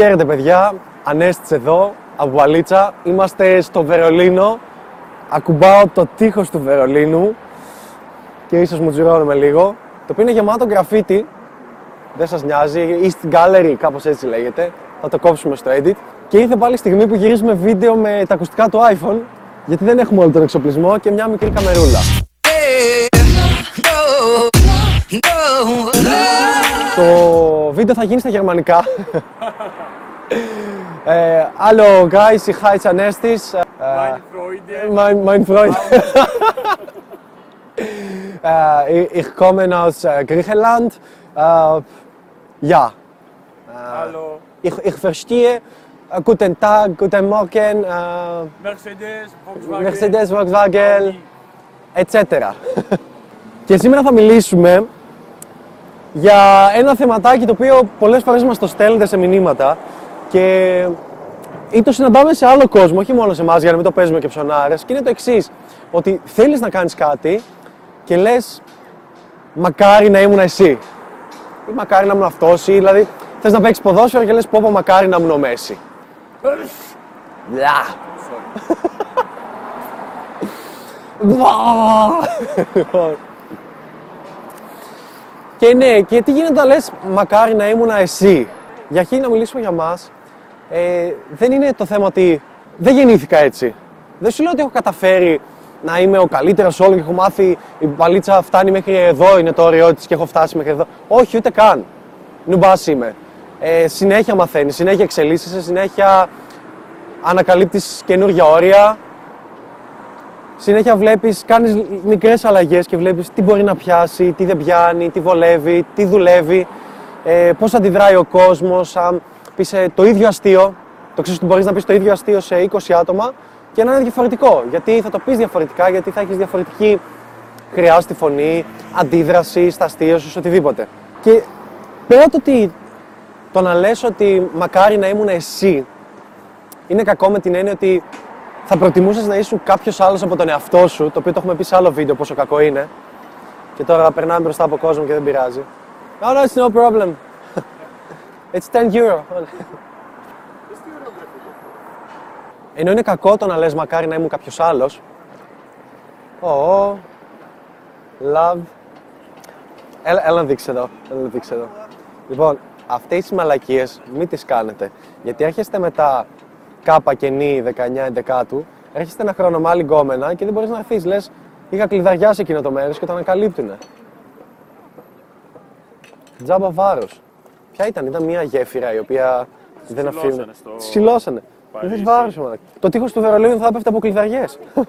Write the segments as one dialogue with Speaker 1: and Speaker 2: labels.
Speaker 1: Χαίρετε παιδιά, Ανέστης εδώ, από Βαλίτσα. Είμαστε στο Βερολίνο. Ακουμπάω το τείχος του Βερολίνου και ίσως μου τζουρώνουμε λίγο. Το οποίο είναι γεμάτο γραφίτι. Δεν σας νοιάζει, East Gallery, κάπως έτσι λέγεται. Θα το κόψουμε στο edit. Και ήρθε πάλι η στιγμή που γυρίζουμε βίντεο με τα ακουστικά του iPhone, γιατί δεν έχουμε όλο τον εξοπλισμό και μια μικρή καμερούλα. Το βίντεο θα γίνει στα γερμανικά. Ε, Hallo guys, ich heiße Anestis. Äh,
Speaker 2: Meine Freude.
Speaker 1: mein, mein Freund. äh, ich- ich komme aus äh, Griechenland. Äh, ja,
Speaker 2: Hallo.
Speaker 1: ich, ich verstehe. Äh, guten Tag, guten Morgen, äh,
Speaker 2: Mercedes, Volkswagen.
Speaker 1: Mercedes, Volkswagen,
Speaker 2: Audi.
Speaker 1: etc. Και σήμερα θα μιλήσουμε για ένα θεματάκι το οποίο πολλές φορές μας το στέλνετε σε μηνύματα και ή το συναντάμε σε άλλο κόσμο, όχι μόνο σε εμάς για να μην το παίζουμε και ψωνάρες και είναι το εξής ότι θέλεις να κάνεις κάτι και λες μακάρι να ήμουν εσύ ή μακάρι να ήμουν αυτός ή δηλαδή θες να παίξεις ποδόσφαιρο και λες πω πω μακάρι να ήμουν ο Μέση. Μπλα. Μπλα. Και ναι, και τι γίνεται όταν λες μακάρι να ήμουν εσύ. Για αρχή να μιλήσουμε για μας, ε, δεν είναι το θέμα ότι δεν γεννήθηκα έτσι. Δεν σου λέω ότι έχω καταφέρει να είμαι ο καλύτερος όλων και έχω μάθει η παλίτσα φτάνει μέχρι εδώ, είναι το όριό της και έχω φτάσει μέχρι εδώ. Όχι, ούτε καν. Νουμπάς είμαι. Ε, συνέχεια μαθαίνεις, συνέχεια εξελίσσεσαι, συνέχεια ανακαλύπτεις καινούργια όρια, Συνέχεια βλέπεις, κάνεις μικρές αλλαγές και βλέπεις τι μπορεί να πιάσει, τι δεν πιάνει, τι βολεύει, τι δουλεύει, ε, πώς αντιδράει ο κόσμος. Αν πει το ίδιο αστείο, το ξέρεις ότι μπορείς να πεις το ίδιο αστείο σε 20 άτομα και να είναι διαφορετικό. Γιατί θα το πεις διαφορετικά, γιατί θα έχεις διαφορετική χρειά στη φωνή, αντίδραση στα αστεία σου, σε οτιδήποτε. Και πέρα το ότι το να λες ότι μακάρι να ήμουν εσύ είναι κακό με την έννοια ότι θα προτιμούσες να ήσουν κάποιος άλλος από τον εαυτό σου, το οποίο το έχουμε πει σε άλλο βίντεο πόσο κακό είναι. Και τώρα περνάμε μπροστά από κόσμο και δεν πειράζει. No, no, it's no problem. It's 10 euro. Ενώ είναι κακό το να λες μακάρι να ήμουν κάποιος άλλος. Oh, love. Έλα, έλα να δείξεις εδώ. Έλα να δείξεις εδώ. Λοιπόν, αυτές τις μαλακίες μην τις κάνετε. Γιατί έρχεστε μετά κάπα και νη 19-11 έρχεστε ένα χρόνο με άλλη γκόμενα και δεν μπορείς να έρθεις. Λες, είχα κλειδαριά σε εκείνο το μέρος και το ανακαλύπτουνε. Τζάμπα βάρος. Ποια ήταν, ήταν μια γέφυρα η οποία δεν
Speaker 2: ξυλώσανε
Speaker 1: αφήνει.
Speaker 2: στο
Speaker 1: Τις ξυλώσανε.
Speaker 2: Παρίσι.
Speaker 1: Δεν βάρος, μαλάκα. Το τείχος του Βερολίνου θα έπεφτε από κλειδαριές.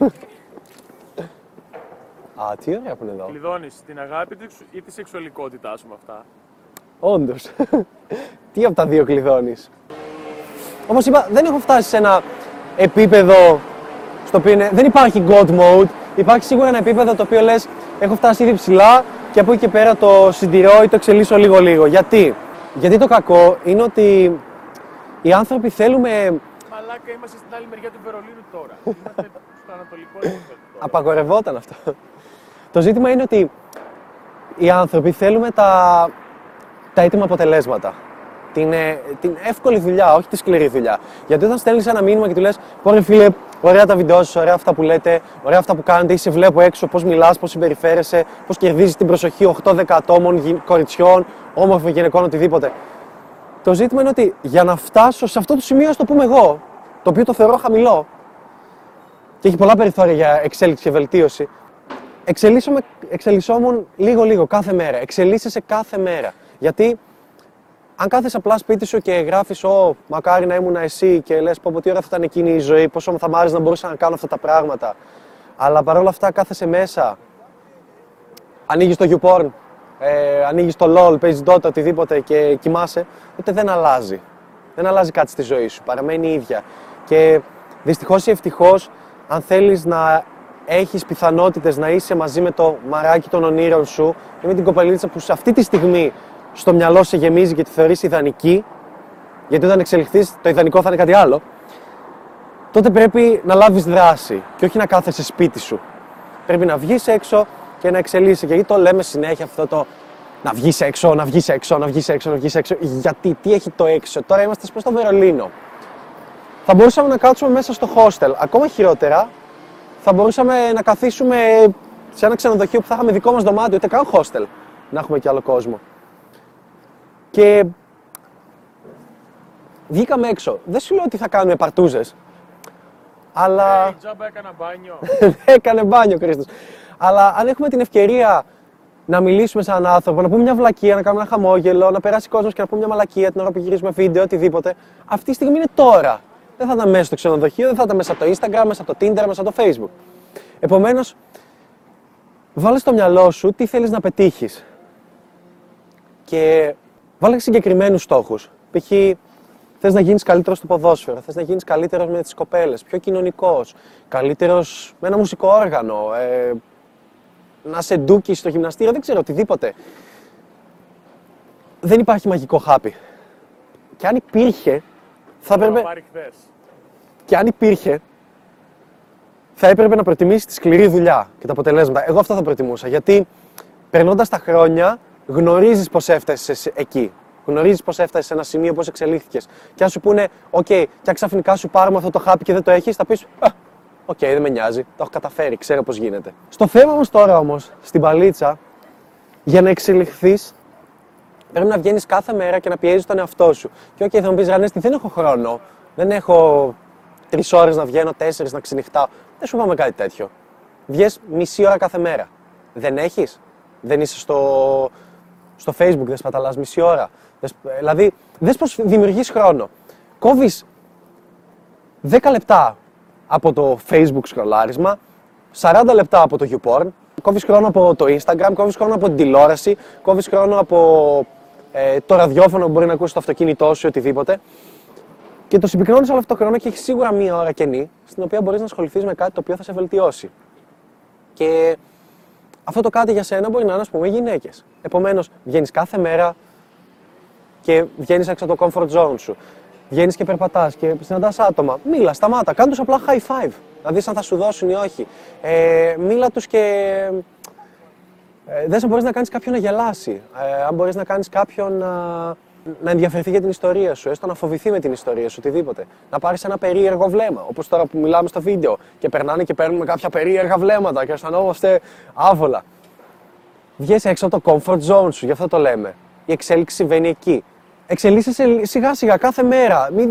Speaker 1: Α, τι ωραία που είναι εδώ.
Speaker 2: Κλειδώνεις την αγάπη του ή τη σεξουαλικότητάς σου με αυτά;
Speaker 1: Όντως. Τι από τα δύο κλειδώνεις; Όπως είπα, δεν έχω φτάσει σε ένα επίπεδο στο οποίο είναι, δεν υπάρχει God mode. Υπάρχει σίγουρα ένα επίπεδο το οποίο λες: Έχω φτάσει ήδη ψηλά και από εκεί και πέρα το συντηρώ ή το εξελίσσω λίγο-λίγο. Γιατί; Γιατί το κακό είναι ότι οι άνθρωποι θέλουμε.
Speaker 2: Μαλάκα, είμαστε στην άλλη μεριά του Βερολίνου τώρα. Είμαστε στο ανατολικό επίπεδο. τώρα.
Speaker 1: Απαγορευόταν αυτό. Το ζήτημα είναι ότι οι άνθρωποι θέλουμε τα, τα έτοιμα αποτελέσματα. Την, ε, την εύκολη δουλειά, όχι τη σκληρή δουλειά. Γιατί όταν στέλνεις ένα μήνυμα και του λες: Ωραία, φίλε, ωραία τα βίντεο σα, ωραία αυτά που λέτε, ωραία αυτά που κάνετε, ή σε βλέπω έξω, πώς μιλάς, πώς συμπεριφέρεσαι, πώς κερδίζεις την προσοχή 8-10 ατόμων, γυ- κοριτσιών, όμορφων γυναικών, οτιδήποτε. Το ζήτημα είναι ότι για να φτάσω σε αυτό το σημείο, ας το πούμε εγώ, το οποίο το θεωρώ χαμηλό, και έχει πολλά περιθώρια για εξέλιξη και βελτίωση. Εξελίσσομαι, εξελισσόμουν λίγο-λίγο κάθε μέρα. Εξελίσσεσαι κάθε μέρα. Γιατί αν κάθεσαι απλά σπίτι σου και γράφεις, Ω, μακάρι να ήμουν εσύ και λες, πω, πω τι ώρα θα ήταν εκείνη η ζωή, πόσο θα μ' άρεσε να μπορούσα να κάνω αυτά τα πράγματα. Αλλά παρόλα αυτά κάθεσαι μέσα. Ανοίγεις το YouPorn, ε, ανοίγεις το LOL, παίζεις Dota, οτιδήποτε και κοιμάσαι, τότε δεν αλλάζει. Δεν αλλάζει κάτι στη ζωή σου. Παραμένει η ίδια. Και δυστυχώς ή ευτυχώς, αν θέλεις να έχεις πιθανότητες να είσαι μαζί με το μαράκι των ονείρων σου ή με την κοπελίτσα που σε αυτή τη στιγμή στο μυαλό σε γεμίζει και τη θεωρείς ιδανική, γιατί όταν εξελιχθείς, το ιδανικό θα είναι κάτι άλλο, τότε πρέπει να λάβεις δράση και όχι να κάθεσαι σπίτι σου. Πρέπει να βγεις έξω και να εξελίσσεσαι. Γιατί το λέμε συνέχεια αυτό το να βγεις έξω, να βγεις έξω, να βγεις έξω, να βγεις έξω. Γιατί, τι έχει το έξω; Τώρα είμαστε προ το Βερολίνο. Θα μπορούσαμε να κάτσουμε μέσα στο hostel. Ακόμα χειρότερα, θα μπορούσαμε να καθίσουμε σε ένα ξενοδοχείο που θα είχαμε δικό μας δωμάτιο, ούτε καν hostel. Να έχουμε και άλλο κόσμο. Και βγήκαμε έξω. Δεν σου λέω ότι θα κάνουμε παρτούζες. Αλλά.
Speaker 2: Ε, τζάμπα έκανα μπάνιο.
Speaker 1: Έκανε μπάνιο ο Χρήστος. Αλλά αν έχουμε την ευκαιρία να μιλήσουμε σε έναν άνθρωπο, να πούμε μια βλακεία, να κάνουμε ένα χαμόγελο, να περάσει κόσμος και να πούμε μια μαλακία την ώρα που γυρίζουμε βίντεο, οτιδήποτε. Αυτή τη στιγμή είναι τώρα. Δεν θα ήταν μέσα στο ξενοδοχείο, δεν θα ήταν μέσα από το Instagram, μέσα από το Tinder, μέσα από το Facebook. Επομένως, βάλε στο μυαλό σου τι θέλεις να πετύχεις. Και βάλε συγκεκριμένους στόχους. Π.χ. Θες να γίνεις καλύτερος στο ποδόσφαιρο, θες να γίνεις καλύτερος με τις κοπέλες, πιο κοινωνικός, καλύτερος με ένα μουσικό όργανο, ε, να σε ντούκι στο γυμναστήριο, δεν ξέρω, οτιδήποτε. Δεν υπάρχει μαγικό χάπι. Και αν υπήρχε, θα
Speaker 2: Θα
Speaker 1: έπρεπε,
Speaker 2: πάρει χθες.
Speaker 1: και αν υπήρχε, θα έπρεπε να προτιμήσεις τη σκληρή δουλειά και τα αποτελέσματα. Εγώ αυτό θα προτιμούσα. Γιατί περνώντας τα χρόνια, γνωρίζεις πώς έφτασες εκεί. Γνωρίζεις πώς έφτασες σε ένα σημείο, πώς εξελίχθηκες. Και αν σου πούνε, OK, και αν ξαφνικά σου πάρουμε αυτό το χάπι και δεν το έχεις, θα πεις, Οκ, δεν με νοιάζει. Το έχω καταφέρει, ξέρω πώς γίνεται. Στο θέμα μας τώρα όμως, στην παλίτσα, για να εξελιχθείς, πρέπει να βγαίνεις κάθε μέρα και να πιέζεις τον εαυτό σου. Και οκ, θα μου πεις ρε Ανέστη, δεν έχω χρόνο. Δεν έχω τρεις ώρες να βγαίνω, τέσσερις να ξενυχτάω. Δεν σου πάμε κάτι τέτοιο. Βγες μισή ώρα κάθε μέρα. Δεν έχεις; Δεν είσαι στο, στο Facebook, δεν σπαταλάς μισή ώρα. Δες- δηλαδή, δες πώς δημιουργείς χρόνο. Κόβεις 10 λεπτά από το Facebook σκρολάρισμα, 40 λεπτά από το YouPorn, κόβεις χρόνο από το Instagram, κόβεις χρόνο από την τηλεόραση, κόβεις χρόνο από ε, το ραδιόφωνο που μπορεί να ακούσεις στο αυτοκίνητό σου ή οτιδήποτε. Και το συμπυκνώνεις όλο αυτό το χρόνο και έχεις σίγουρα μία ώρα κενή, στην οποία μπορείς να ασχοληθείς με κάτι το οποίο θα σε βελτιώσει. Και αυτό το κάτι για σένα μπορεί να είναι, ας πούμε, γυναίκες. Επομένως, βγαίνεις κάθε μέρα και βγαίνεις έξω από το comfort zone σου. Βγαίνεις και περπατάς και συναντάς άτομα. Μίλα, σταμάτα, κάνε τους απλά high five. Να δεις αν θα σου δώσουν ή όχι. Ε, μίλα τους και. Ε, δες αν μπορείς να κάνεις κάποιον να γελάσει. Ε, αν μπορείς να κάνεις κάποιον να, να ενδιαφερθεί για την ιστορία σου, έστω να φοβηθεί με την ιστορία σου, οτιδήποτε. Να πάρεις ένα περίεργο βλέμμα. Όπως τώρα που μιλάμε στο βίντεο και περνάνε και παίρνουμε κάποια περίεργα βλέμματα και αισθανόμαστε άβολα. Βγες έξω από το comfort zone σου, γι' αυτό το λέμε. Η εξέλιξη συμβαίνει εκεί. Εξελίσσεσαι σιγά σιγά κάθε μέρα, μη-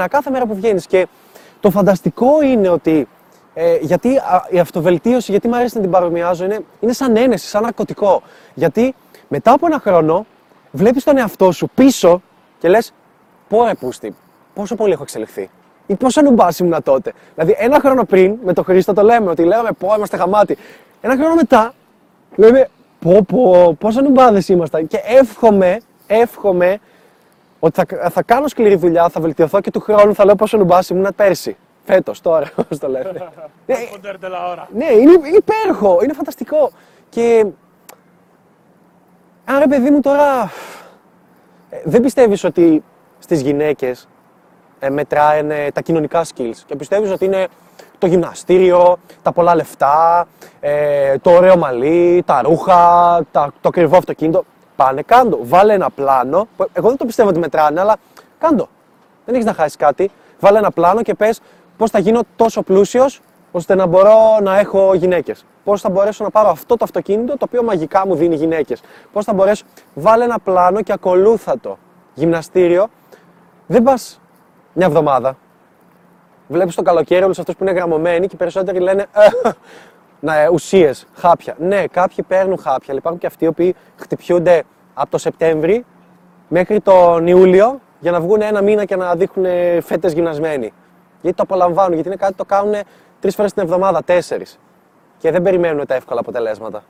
Speaker 1: 0,1 κάθε μέρα που βγαίνεις και το φανταστικό είναι ότι ε, γιατί α, η αυτοβελτίωση, γιατί μου αρέσει να την παρομοιάζω, είναι, είναι σαν ένεση, σαν ναρκωτικό. Γιατί μετά από ένα χρόνο βλέπεις τον εαυτό σου πίσω και λες πω ρε πούστη, πόσο πολύ έχω εξελιχθεί. Ή πόσο νουμπάς ήμουν τότε. Δηλαδή ένα χρόνο πριν με τον Χρήστο το λέμε ότι λέμε πω είμαστε χαμάτι. Ένα χρόνο μετά λέμε πω πω πόσο νουμπάδες ήμασταν και εύχομαι, εύχομαι ότι θα, θα κάνω σκληρή δουλειά, θα βελτιωθώ και του χρόνου θα λέω πόσο νουμπάς ήμουν πέρσι. Φέτος, τώρα, όπως το λένε. Ναι,
Speaker 2: Ποντέρτε la ώρα.
Speaker 1: ναι, είναι, είναι υπέροχο, είναι φανταστικό. Και αν ρε παιδί μου τώρα ε, δεν πιστεύεις ότι στις γυναίκες ε, μετράνε τα κοινωνικά skills και πιστεύεις ότι είναι το γυμναστήριο, τα πολλά λεφτά, ε, το ωραίο μαλλί, τα ρούχα, τα, το ακριβό αυτοκίνητο. Πάνε, κάντο. Βάλε ένα πλάνο. που Εγώ δεν το πιστεύω ότι μετράνε, αλλά κάντο. Δεν έχεις να χάσεις κάτι. Βάλε ένα πλάνο και πες πώς θα γίνω τόσο πλούσιος ώστε να μπορώ να έχω γυναίκες. Πώς θα μπορέσω να πάρω αυτό το αυτοκίνητο το οποίο μαγικά μου δίνει γυναίκες. Πώς θα μπορέσω. Βάλε ένα πλάνο και ακολούθα το. Γυμναστήριο. Δεν πας μια εβδομάδα. Βλέπεις το καλοκαίρι όλους αυτούς που είναι γραμμωμένοι και οι περισσότεροι λένε «Ε, να, ουσίες, χάπια. Ναι, κάποιοι παίρνουν χάπια, αλλά υπάρχουν και αυτοί οι οποίοι χτυπιούνται από το Σεπτέμβρη μέχρι τον Ιούλιο για να βγουν ένα μήνα και να δείχνουν φέτες γυμνασμένοι. Γιατί το απολαμβάνουν, γιατί είναι κάτι που το κάνουν τρεις φορές την εβδομάδα, τέσσερις. Και δεν περιμένουν τα εύκολα αποτελέσματα.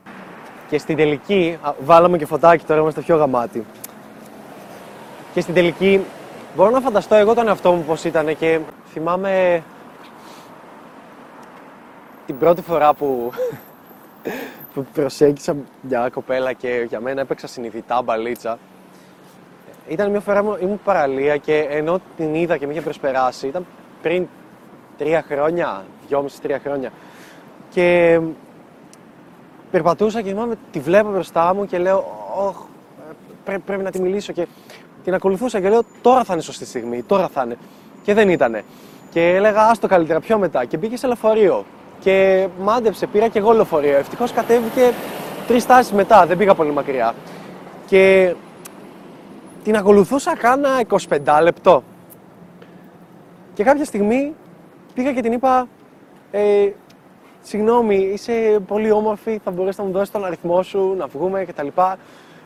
Speaker 1: Και στην τελική, α, βάλαμε και φωτάκι τώρα, είμαστε πιο γαμάτοι. Και στην τελική, μπορώ να φανταστώ εγώ τον εαυτό μου πώς ήταν και θυμάμαι την πρώτη φορά που, που προσέγγισα μια κοπέλα και για μένα έπαιξα συνειδητά μπαλίτσα. Ήταν μια φορά μου- ήμουν παραλία και ενώ την είδα και με είχε προσπεράσει, ήταν πριν τρία χρόνια, δυόμιση-τρία χρόνια. Και περπατούσα και θυμάμαι, τη βλέπω μπροστά μου και λέω, «Ωχ, ε, πρέ- πρέπει να τη μιλήσω και την ακολουθούσα και λέω τώρα θα είναι σωστή στιγμή, τώρα θα είναι. Και δεν ήτανε. Και έλεγα άστο καλύτερα, πιο μετά. Και μπήκε σε λεωφορείο. Και μάντεψε, πήρα και εγώ λεωφορείο. Ευτυχώς κατέβηκε τρεις τάσεις μετά, δεν πήγα πολύ μακριά. Και την ακολουθούσα κάνα 25 λεπτό. Και κάποια στιγμή πήγα και την είπα, ε, συγγνώμη, είσαι πολύ όμορφη, θα μπορείς να μου δώσεις τον αριθμό σου, να βγούμε κτλ.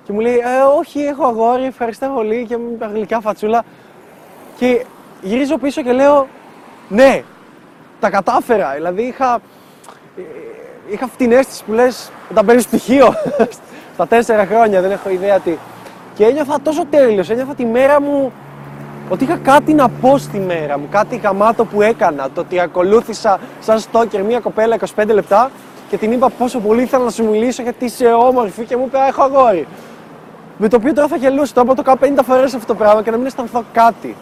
Speaker 1: Και μου λέει, ε, όχι, έχω αγόρι, ευχαριστώ πολύ και με γλυκιά φατσούλα. Και γυρίζω πίσω και λέω, ναι, τα κατάφερα. Δηλαδή είχα, ε, είχα αυτή την αίσθηση που λες, όταν παίρνεις πτυχίο στα τέσσερα χρόνια, δεν έχω ιδέα τι. Και ένιωθα τόσο τέλειος, ένιωθα τη μέρα μου ότι είχα κάτι να πω στη μέρα μου, κάτι γαμάτο που έκανα. Το ότι ακολούθησα σαν στόκερ μια κοπέλα 25 λεπτά και την είπα πόσο πολύ ήθελα να σου μιλήσω γιατί είσαι όμορφη και μου είπε «Α, έχω αγόρι. Με το οποίο τώρα θα γελούσε, τώρα μπορώ να το κάνω 50 φορές αυτό το πράγμα και να μην αισθανθώ κάτι.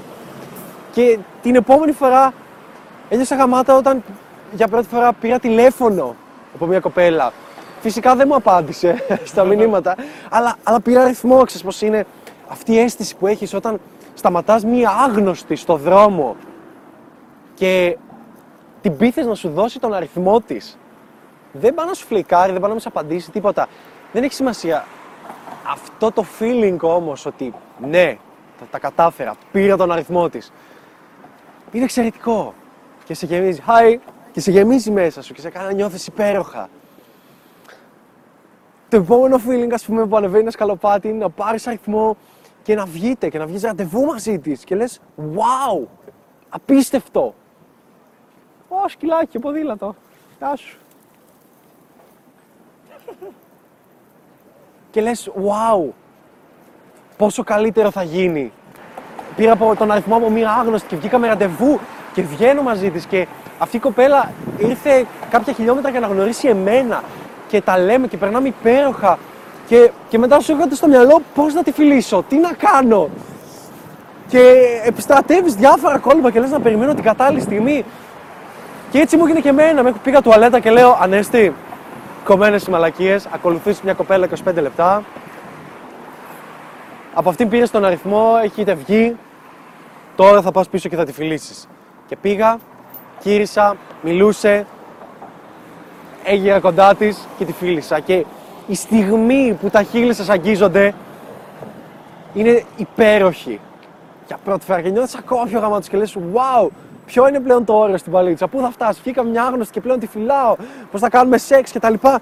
Speaker 1: Και την επόμενη φορά ένιωσα γαμάτα όταν για πρώτη φορά πήρα τηλέφωνο από μια κοπέλα. Φυσικά δεν μου απάντησε στα μηνύματα, αλλά, αλλά πήρα αριθμό, ξέρεις πώς είναι αυτή η αίσθηση που έχεις όταν σταματάς μία άγνωστη στο δρόμο και την πείθες να σου δώσει τον αριθμό της. Δεν πάει να σου φλικάρει, δεν πάει να σου απαντήσει τίποτα. Δεν έχει σημασία. Αυτό το feeling όμως ότι ναι, τα, τα κατάφερα, πήρα τον αριθμό της. Είναι εξαιρετικό. Και σε γεμίζει, hi, και σε γεμίζει μέσα σου και σε κάνει να νιώθεις υπέροχα. Το επόμενο feeling, ας πούμε, που ανεβαίνει ένα σκαλοπάτι είναι να πάρεις αριθμό και να βγείτε και να βγεις ραντεβού μαζί της και λες wow, απίστευτο. Ω, σκυλάκι, ποδήλατο. Γεια σου. και λες wow, πόσο καλύτερο θα γίνει. Πήρα από τον αριθμό από μία άγνωστη και βγήκαμε ραντεβού και βγαίνω μαζί της και αυτή η κοπέλα ήρθε κάποια χιλιόμετρα για να γνωρίσει εμένα και τα λέμε και περνάμε υπέροχα και, και μετά σου έρχεται στο μυαλό πώς να τη φιλήσω, τι να κάνω. Και επιστρατεύεις διάφορα κόλπα και λες να περιμένω την κατάλληλη στιγμή. Και έτσι μου έγινε και εμένα. Με πήγα τουαλέτα και λέω Ανέστη, κομμένες οι μαλακίες, ακολουθείς μια κοπέλα 25 λεπτά. Από αυτήν πήρες τον αριθμό, έχετε βγει. Τώρα θα πας πίσω και θα τη φιλήσεις. Και πήγα, κύρισα, μιλούσε, έγινα κοντά της και τη φίλησα. Και η στιγμή που τα χείλη σας αγγίζονται είναι υπέροχη. Για πρώτη φορά και νιώθεις ακόμα πιο γαμάτος και λες wow, ποιο είναι πλέον το όριο στην παλίτσα, πού θα φτάσεις, βγήκα μια άγνωστη και πλέον τη φυλάω, πώς θα κάνουμε σεξ κτλ. Και,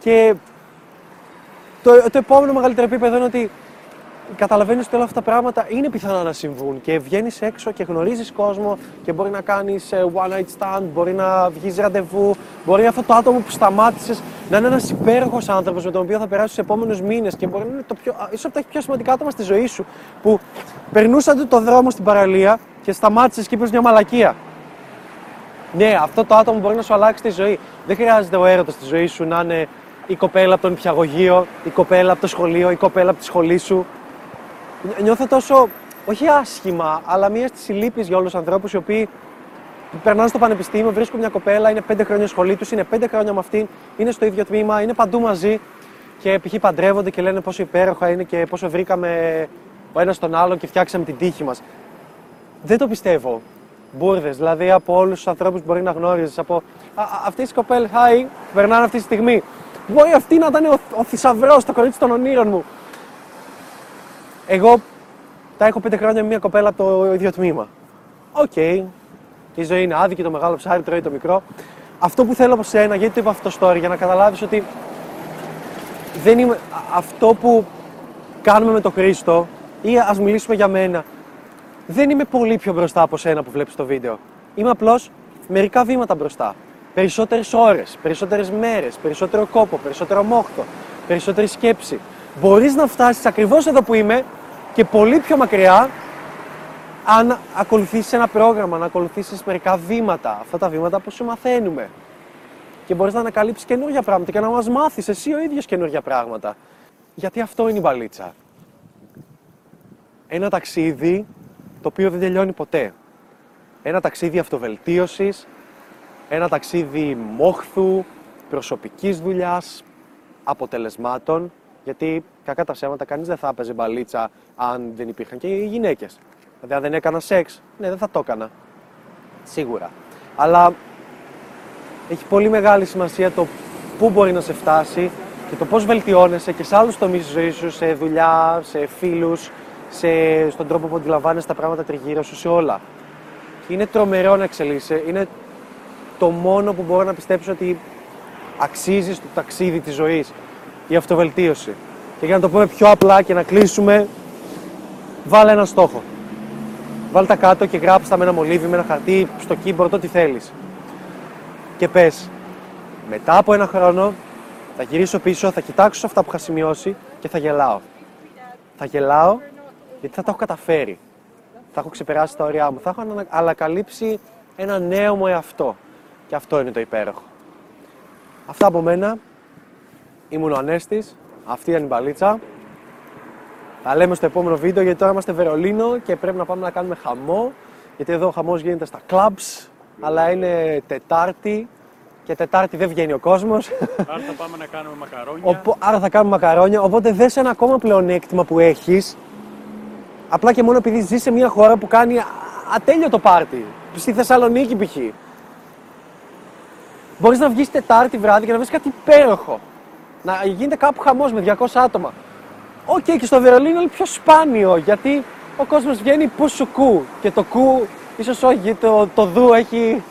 Speaker 1: και το, το επόμενο μεγαλύτερο επίπεδο είναι ότι καταλαβαίνεις ότι όλα αυτά τα πράγματα είναι πιθανά να συμβούν και βγαίνεις έξω και γνωρίζεις κόσμο και μπορεί να κάνεις one night stand, μπορεί να βγεις ραντεβού, μπορεί αυτό το άτομο που σταμάτησες να είναι ένας υπέροχος άνθρωπος με τον οποίο θα περάσεις τους επόμενους μήνες και μπορεί να είναι το πιο, ίσως από τα πιο σημαντικά άτομα στη ζωή σου που περνούσατε το δρόμο στην παραλία και σταμάτησες και είπες μια μαλακία. Ναι, αυτό το άτομο μπορεί να σου αλλάξει τη ζωή. Δεν χρειάζεται ο έρωτας στη ζωή σου να είναι η κοπέλα από τον υπηαγωγείο, η κοπέλα από το σχολείο, η κοπέλα από τη σχολή σου. Νιώθω τόσο, όχι άσχημα, αλλά μία αίσθηση λύπης για όλους τους ανθρώπους οι οποίοι περνάνε στο πανεπιστήμιο, βρίσκουν μια κοπέλα, είναι πέντε χρόνια σχολή τους, είναι πέντε χρόνια με αυτήν, είναι στο ίδιο τμήμα, είναι παντού μαζί και π.χ. παντρεύονται και λένε πόσο υπέροχα είναι και πόσο βρήκαμε ο ένας τον άλλον και φτιάξαμε την τύχη μας. Δεν το πιστεύω. Μπούρδε, δηλαδή από όλους τους ανθρώπους που μπορεί να γνώριζες, από αυτές τι κοπέλες, hi, που περνάνε αυτή τη στιγμή. Μπορεί αυτή να ήταν ο, ο θησαυρός, το κορίτσι των ονείρων μου. Εγώ τα έχω πέντε χρόνια με μια κοπέλα από το ίδιο τμήμα. OK. Okay. Η ζωή είναι άδικη, το μεγάλο ψάρι τρώει το μικρό. Αυτό που θέλω από σένα, γιατί το είπα αυτό το story, για να καταλάβεις ότι δεν είμαι αυτό που κάνουμε με τον Χρήστο, ή ας μιλήσουμε για μένα, δεν είμαι πολύ πιο μπροστά από σένα που βλέπεις το βίντεο. Είμαι απλώς μερικά βήματα μπροστά. Περισσότερες ώρες, περισσότερες μέρες, περισσότερο κόπο, περισσότερο μόχτο, περισσότερη σκέψη. Μπορείς να φτάσεις ακριβώς εδώ που είμαι και πολύ πιο μακριά αν ακολουθήσεις ένα πρόγραμμα, να ακολουθήσεις μερικά βήματα. Αυτά τα βήματα που σου μαθαίνουμε. Και μπορείς να ανακαλύψεις καινούργια πράγματα και να μας μάθεις εσύ ο ίδιος καινούργια πράγματα. Γιατί αυτό είναι η μπαλίτσα. Ένα ταξίδι το οποίο δεν τελειώνει ποτέ. Ένα ταξίδι αυτοβελτίωσης, ένα ταξίδι μόχθου, προσωπικής δουλειάς, αποτελεσμάτων Γιατί κακά τα ψέματα, κανείς δεν θα έπαιζε μπαλίτσα αν δεν υπήρχαν και οι γυναίκες. Δηλαδή, αν δεν έκανα σεξ, ναι, δεν θα το έκανα. Σίγουρα. Αλλά έχει πολύ μεγάλη σημασία το πού μπορεί να σε φτάσει και το πώς βελτιώνεσαι και σε άλλους τομείς της ζωής σου, σε δουλειά, σε φίλους, σε, στον τρόπο που αντιλαμβάνεσαι τα πράγματα τριγύρω σου, σε όλα. Και είναι τρομερό να εξελίσσεσαι. Είναι το μόνο που μπορώ να πιστέψω ότι αξίζεις στο ταξίδι της ζωής. Η αυτοβελτίωση. Και για να το πούμε πιο απλά και να κλείσουμε, βάλε ένα στόχο. Βάλ τα κάτω και γράψτε τα με ένα μολύβι, με ένα χαρτί, στο keyboard, ό,τι θέλεις. Και πες, μετά από ένα χρόνο θα γυρίσω πίσω, θα κοιτάξω αυτά που είχα σημειώσει και θα γελάω. Θα γελάω γιατί θα τα έχω καταφέρει. Θα έχω ξεπεράσει τα όρια μου. Θα έχω ανα- ανακαλύψει ένα νέο μου εαυτό. Και αυτό είναι το υπέροχο. Αυτά από μένα. Ήμουν ο Ανέστης. Αυτή ήταν η μπαλίτσα. Τα λέμε στο επόμενο βίντεο γιατί τώρα είμαστε Βερολίνο και πρέπει να πάμε να κάνουμε χαμό. Γιατί εδώ ο χαμός γίνεται στα clubs, αλλά είναι Τετάρτη και Τετάρτη δεν βγαίνει ο κόσμος.
Speaker 2: Άρα θα πάμε να κάνουμε μακαρόνια.
Speaker 1: Οπο- άρα θα κάνουμε μακαρόνια. Οπότε δες ένα ακόμα πλεονέκτημα που έχεις. Απλά και μόνο επειδή ζεις σε μια χώρα που κάνει α- ατέλειωτο πάρτι. Στη Θεσσαλονίκη π.χ. Μπορείς να βγεις Τετάρτη βράδυ και να βρεις κάτι υπέροχο. Να γίνεται κάπου χαμός με 200 άτομα. Οκ, και στο Βερολίνο είναι πιο σπάνιο γιατί ο κόσμος βγαίνει που σου κου. Και το κου, ίσως όχι, γιατί το, το δου έχει.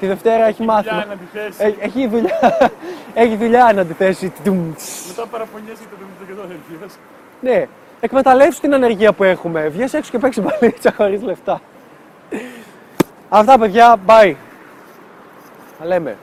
Speaker 1: Τη Δευτέρα έχει μάθημα.
Speaker 2: Δουλειά να αντιθέσει.
Speaker 1: Έ- Έχει δουλειά, έχει δουλειά να αντιθέσει. Τουμ, τς.
Speaker 2: Μετά παραπονιέσαι το το και το ενεργείας.
Speaker 1: Ναι, εκμεταλλεύσου την ανεργία που έχουμε. Βγες έξω και παίξει μπαλίτσα χωρίς λεφτά. Αυτά παιδιά, bye. Τα λέμε.